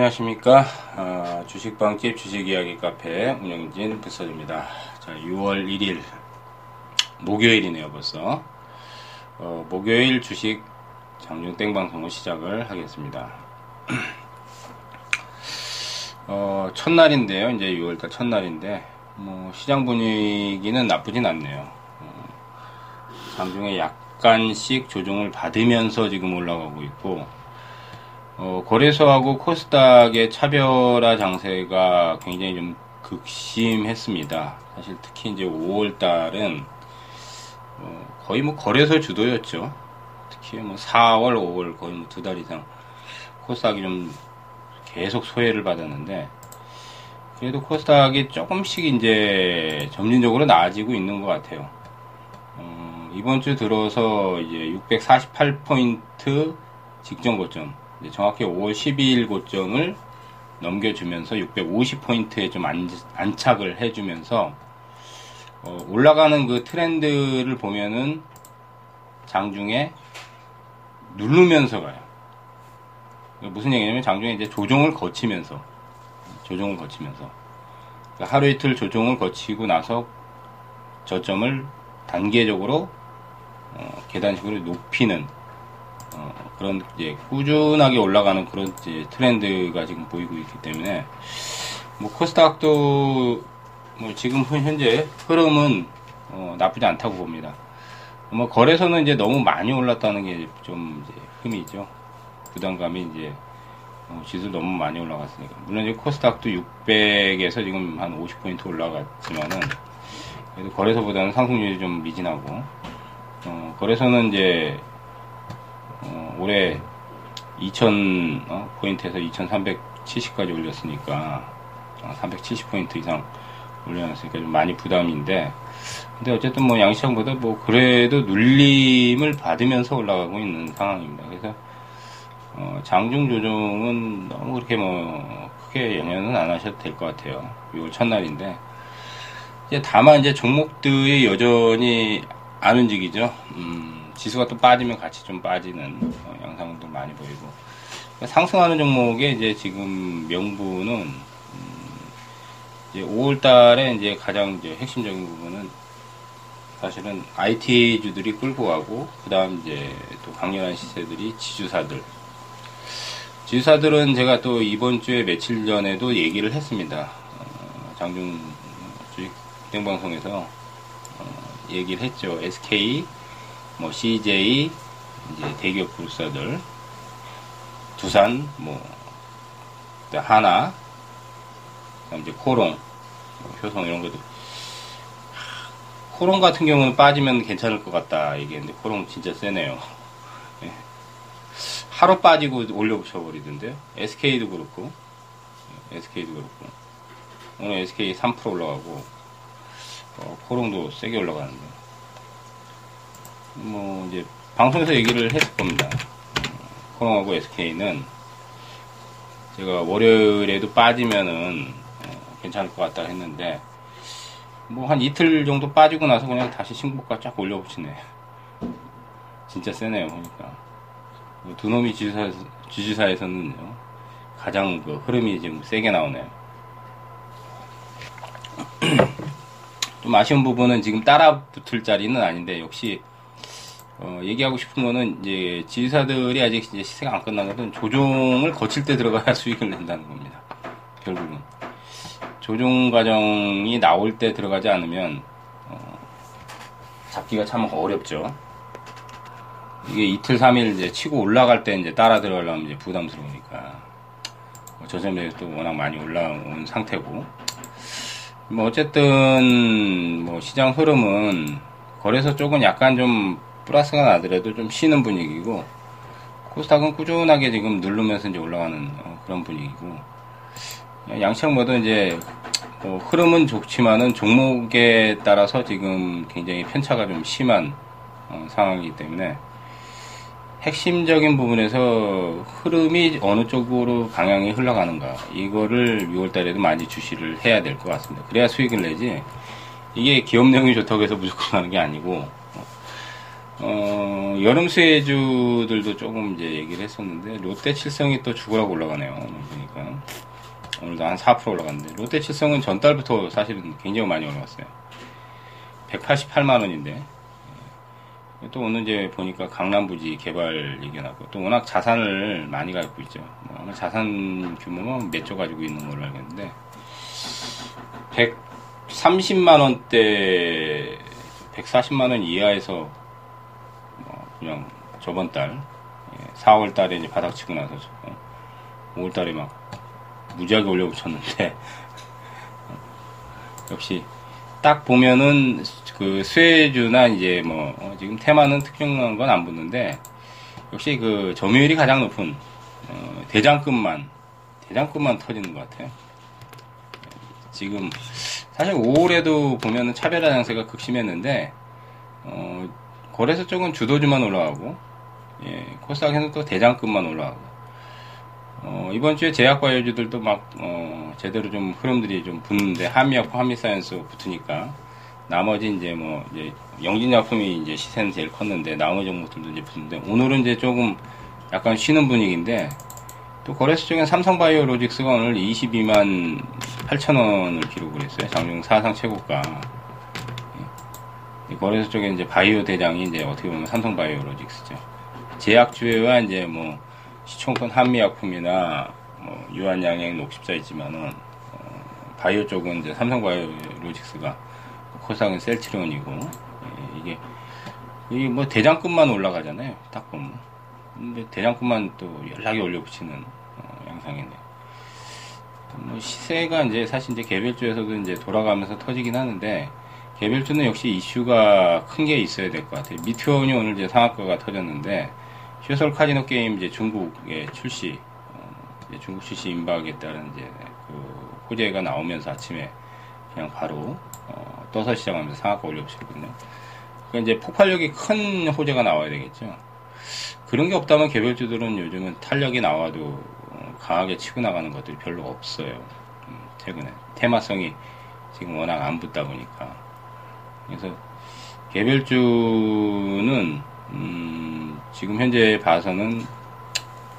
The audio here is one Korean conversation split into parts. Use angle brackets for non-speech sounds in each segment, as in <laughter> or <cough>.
자, 안녕하십니까. 아, 주식방집 주식이야기 카페 운영진 부서입니다. 자, 6월 1일, 목요일이네요, 벌써. 어, 목요일 주식 장중 땡방송을 시작을 하겠습니다. <clears throat> 어, 첫날인데요. 이제 6월달 첫날인데, 뭐, 시장 분위기는 나쁘진 않네요. 어, 장중에 약간씩 조정을 받으면서 지금 올라가고 있고, 어, 거래소하고 코스닥의 차별화 장세가 굉장히 좀 극심했습니다. 사실 특히 이제 5월 달은 어, 거의 뭐 거래소 주도였죠. 특히 뭐 4월, 5월 거의 뭐 두 달 이상 코스닥이 좀 계속 소외를 받았는데 그래도 코스닥이 조금씩 이제 점진적으로 나아지고 있는 것 같아요. 어, 이번 주 들어서 이제 648포인트 직전 고점 정확히 5월 12일 고점을 넘겨주면서 650포인트에 좀 안, 안착을 해주면서 어, 올라가는 그 트렌드를 보면은 장중에 누르면서 가요. 무슨 얘기냐면 장중에 이제 조정을 거치면서 조정을 거치면서 그러니까 하루 이틀 조정을 거치고 나서 저점을 단계적으로 어, 계단식으로 높이는 어, 그런 이제 꾸준하게 올라가는 그런 트렌드가 지금 보이고 있기 때문에 뭐 코스닥도 뭐 지금 현재 흐름은 어, 나쁘지 않다고 봅니다. 뭐 거래소는 이제 너무 많이 올랐다는 게 좀 이제 흠이 죠. 부담감이 이제 어, 지수 너무 많이 올라갔으니까 물론 이제 코스닥도 600에서 지금 한 50포인트 올라갔지만은 그래도 거래소보다는 상승률이 좀 미진하고 어, 거래소는 이제 어, 올해 2000 어, 포인트에서 2370까지 올렸으니까 어, 370 포인트 이상 올려놨으니까 좀 많이 부담인데 근데 어쨌든 뭐 양시장보다 뭐 그래도 눌림을 받으면서 올라가고 있는 상황입니다. 그래서 어, 장중 조정은 너무 그렇게 뭐 크게 영향은 안 하셔도 될 것 같아요. 6월 첫날인데 이제 다만 이제 종목들이 여전히 안 움직이죠. 음, 지수가 또 빠지면 같이 좀 빠지는 어, 양상도 많이 보이고 상승하는 종목의 이제 지금 명분은 음, 이제 5월달에 이제 가장 이제 핵심적인 부분은 사실은 IT 주들이 끌고 가고 그다음 이제 또 강렬한 시세들이 지주사들 지주사들은 제가 또 이번 주에 며칠 전에도 얘기를 했습니다. 어, 장중 주식 땡방송에서 어, 얘기를 했죠. SK 뭐 CJ 이제 대기업 불사들 두산 뭐 하나 이제 코롱 뭐 효성 이런 것도 코롱 같은 경우는 빠지면 괜찮을 것 같다 얘기했는데 코롱 진짜 세네요. <laughs> 예. 하루 빠지고 올려붙여 버리던데요. SK도 그렇고 SK도 그렇고. 오늘 SK 3% 올라가고 어, 코롱도 세게 올라가는데 뭐 이제 방송에서 얘기를 했을 겁니다. 코롱하고 SK는 제가 월요일에도 빠지면은 어, 괜찮을 것 같다 했는데 뭐 한 이틀 정도 빠지고 나서 그냥 다시 신고가 쫙 올려붙이네. <laughs> 진짜 세네요. 그러니까 뭐두 놈이 지주사, 지주사에서는 가장 그 흐름이 지금 세게 나오네요. <clears throat> 좀 아쉬운 부분은 지금 따라 붙을 자리는 아닌데 역시 어, 얘기하고 싶은 거는 이제 지휘사들이 아직 이제 시세가 안 끝난 것은 조종을 거칠 때 들어가야 <laughs> 수익을 낸다는 겁니다. 결국은 조종 과정이 나올 때 들어가지 않으면 어, 잡기가 참 어렵죠. 이게 이틀 삼일 이제 치고 올라갈 때 이제 따라 들어가려면 이제 부담스러우니까 뭐 저점에 또 워낙 많이 올라온 상태고 뭐 어쨌든 뭐 시장 흐름은 거래소 쪽은 약간 좀 플러스가 나더라도 좀 쉬는 분위기고 코스닥은 꾸준하게 지금 누르면서 이제 올라가는 어, 그런 분위기고 양측 모두 이제 뭐 흐름은 좋지만은 종목에 따라서 지금 굉장히 편차가 좀 심한 어, 상황이기 때문에 핵심적인 부분에서 흐름이 어느 쪽으로 방향이 흘러가는가 이거를 6월달에도 많이 주시를 해야 될 것 같습니다. 그래야 수익을 내지 이게 기업 내용이 좋다고 해서 무조건 하는 게 아니고 어, 뭐 여름 수혜주들도 조금 이제 얘기를 했었는데 롯데 칠성이 또 죽으라고 올라가네요. 보니까 오늘도 한 4% 올라갔는데 롯데 칠성은 전달부터 사실은 굉장히 많이 올라갔어요. 188만 원인데 또 오늘 이제 보니까 강남부지 개발 얘기가 나고 또 워낙 자산을 많이 갖고 있죠. 뭐 자산 규모가 몇조 가지고 있는 걸로 알겠는데 130만 원대 140만 원 이하에서 뭐 그냥 저번 달 4월 예, 달에 이제 바닥 치고 나서 5월 달에 막 무지하게 올려붙였는데 <laughs> 역시 딱 보면은 그 수혜주나 이제 뭐 어, 지금 테마는 특정한 건 안 붙는데 역시 그 점유율이 가장 높은 어, 대장급만 대장급만 터지는 것 같아요. 지금 사실 5월에도 보면은 차별화 장세가 극심했는데 어, 거래소 쪽은 주도주만 올라가고 예, 코스닥에는 또 대장급만 올라가고 어, 이번 주에 제약바이오주들도 막, 어, 제대로 좀 흐름들이 좀 붙는데, 한미약품, 한미사이언스 붙으니까, 나머지 이제 뭐, 이제 영진약품이 이제 시세는 제일 컸는데, 나머지 종목들도 이제 붙는데, 오늘은 이제 조금 약간 쉬는 분위기인데, 또 거래소 쪽엔 삼성바이오로직스가 오늘 22만 8천 원을 기록을 했어요. 장중 사상 최고가. 예. 거래소 쪽에 이제 바이오 대장이 이제 어떻게 보면 삼성 바이오로직스죠. 제약주회와 이제 뭐, 시총권 한미약품이나 뭐 유한양행 녹십자 있지만은 어, 바이오 쪽은 이제 삼성 바이오로직스가 코상은 셀트리온이고 예, 이게 이게 뭐 대장급만 올라가잖아요. 딱 보면. 근데 대장급만 또 연락이 올려붙이는 어, 양상이네요. 뭐 시세가 이제 사실 이제 개별주에서도 이제 돌아가면서 터지긴 하는데 개별주는 역시 이슈가 큰 게 있어야 될 것 같아요. 미투온이 오늘 이제 상한가가 터졌는데 슈설 카지노 게임 이제 중국에 출시, 어, 이제 중국 출시 임박에 따른 이제 그 호재가 나오면서 아침에 그냥 바로 어, 떠서 시작하면서 상하가 올려붙였거든요. 그러니까 이제 폭발력이 큰 호재가 나와야 되겠죠. 그런 게 없다면 개별주들은 요즘은 탄력이 나와도 어, 강하게 치고 나가는 것들이 별로 없어요. 음, 최근에 테마성이 지금 워낙 안 붙다 보니까 그래서 개별주는 음, 지금 현재 봐서는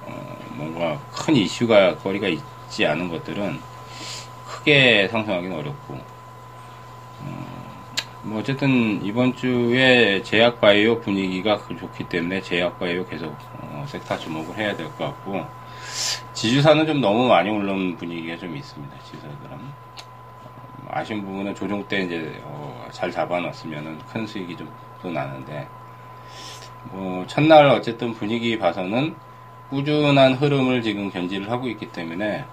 어, 뭔가 큰 이슈가 거리가 있지 않은 것들은 크게 상승하기는 어렵고 음, 뭐 어쨌든 이번 주에 제약바이오 분위기가 좋기 때문에 제약바이오 계속 어, 섹터 주목을 해야 될 것 같고 지주사는 좀 너무 많이 올라온 분위기가 좀 있습니다. 지주사들은 어, 아쉬운 부분은 조정 때 이제 어, 잘 잡아놨으면 큰 수익이 좀 또 나는데. 뭐 첫날 어쨌든 분위기 봐서는 꾸준한 흐름을 지금 견지를 하고 있기 때문에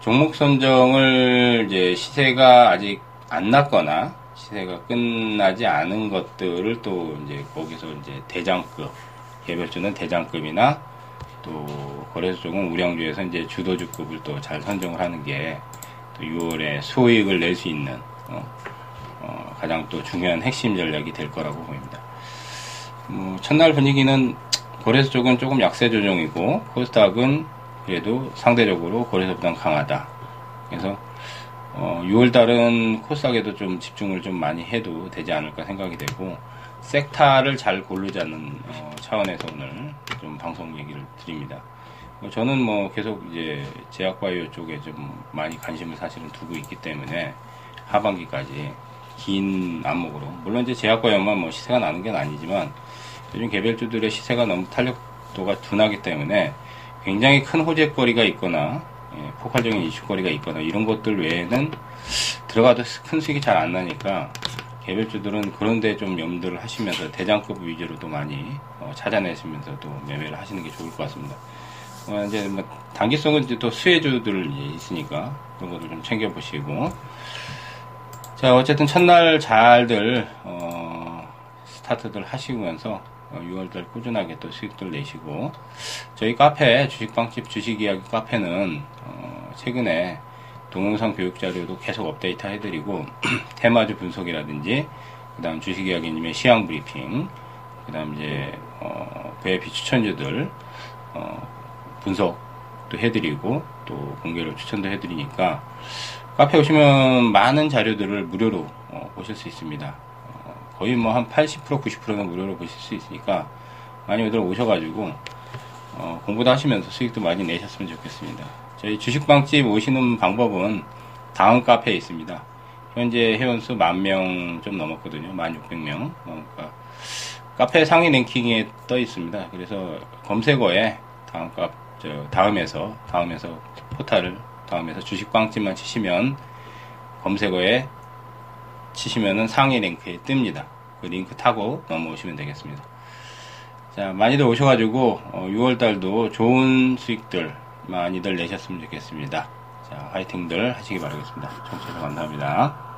종목 선정을 이제 시세가 아직 안 났거나 시세가 끝나지 않은 것들을 또 이제 거기서 이제 대장급 개별주는 대장급이나 또 거래소 쪽은 우량주에서 이제 주도주급을 또 잘 선정을 하는 게 또 6월에 수익을 낼 수 있는 어, 어, 가장 또 중요한 핵심 전략이 될 거라고 보입니다. 뭐 첫날 분위기는 거래소 쪽은 조금 약세 조정이고 코스닥은 그래도 상대적으로 거래소보다 강하다. 그래서 어, 6월 달은 코스닥에도 좀 집중을 좀 많이 해도 되지 않을까 생각이 되고 섹타를 잘 고르자는 어, 차원에서 오늘 좀 방송 얘기를 드립니다. 뭐 저는 뭐 계속 이제 제약바이오 쪽에 좀 많이 관심을 사실은 두고 있기 때문에 하반기까지 긴 안목으로 물론 이제 제약바이오만 뭐 시세가 나는 게 아니지만 요즘 개별주들의 시세가 너무 탄력도가 둔하기 때문에 굉장히 큰 호재거리가 있거나 예, 폭발적인 이슈거리가 있거나 이런 것들 외에는 들어가도 큰 수익이 잘 안 나니까 개별주들은 그런데 좀 염두를 하시면서 대장급 위주로도 많이 어, 찾아내시면서 또 매매를 하시는 게 좋을 것 같습니다. 어, 이제 뭐 단기성은 이제 또 수혜주들 있으니까 그런 것도 좀 챙겨보시고. 자 어쨌든 첫날 잘들 어, 스타트들 하시면서 6월달 어, 꾸준하게 또 수익들 내시고. 저희 카페 주식방집 주식이야기 카페는 어 최근에 동영상 교육 자료도 계속 업데이트 해드리고 <clears throat> 테마주 분석이라든지 그다음 주식이야기님의 시향 브리핑 그다음 이제 어 VIP 추천주들 어 분석도 해드리고 또 공개로 추천도 해드리니까 카페 오시면 많은 자료들을 무료로 어 보실 수 있습니다. 거의 뭐 한 80% 90%는 무료로 보실 수 있으니까 많이들 오셔가지고 어, 공부도 하시면서 수익도 많이 내셨으면 좋겠습니다. 저희 주식방집 오시는 방법은 다음 카페에 있습니다. 현재 회원수 만 명 좀 넘었거든요. 1600명. 그러니까 카페 상위 랭킹에 떠 있습니다. 그래서 검색어에 다음 카 저, 다음에서, 다음에서 포탈을, 다음에서 주식방집만 치시면 검색어에 치시면은 상위 랭크에 뜹니다. 그 링크 타고 넘어오시면 되겠습니다. 자, 많이들 오셔가지고, 어, 6월달도 좋은 수익들 많이들 내셨으면 좋겠습니다. 자, 화이팅들 하시기 바라겠습니다. 청취해서 감사합니다.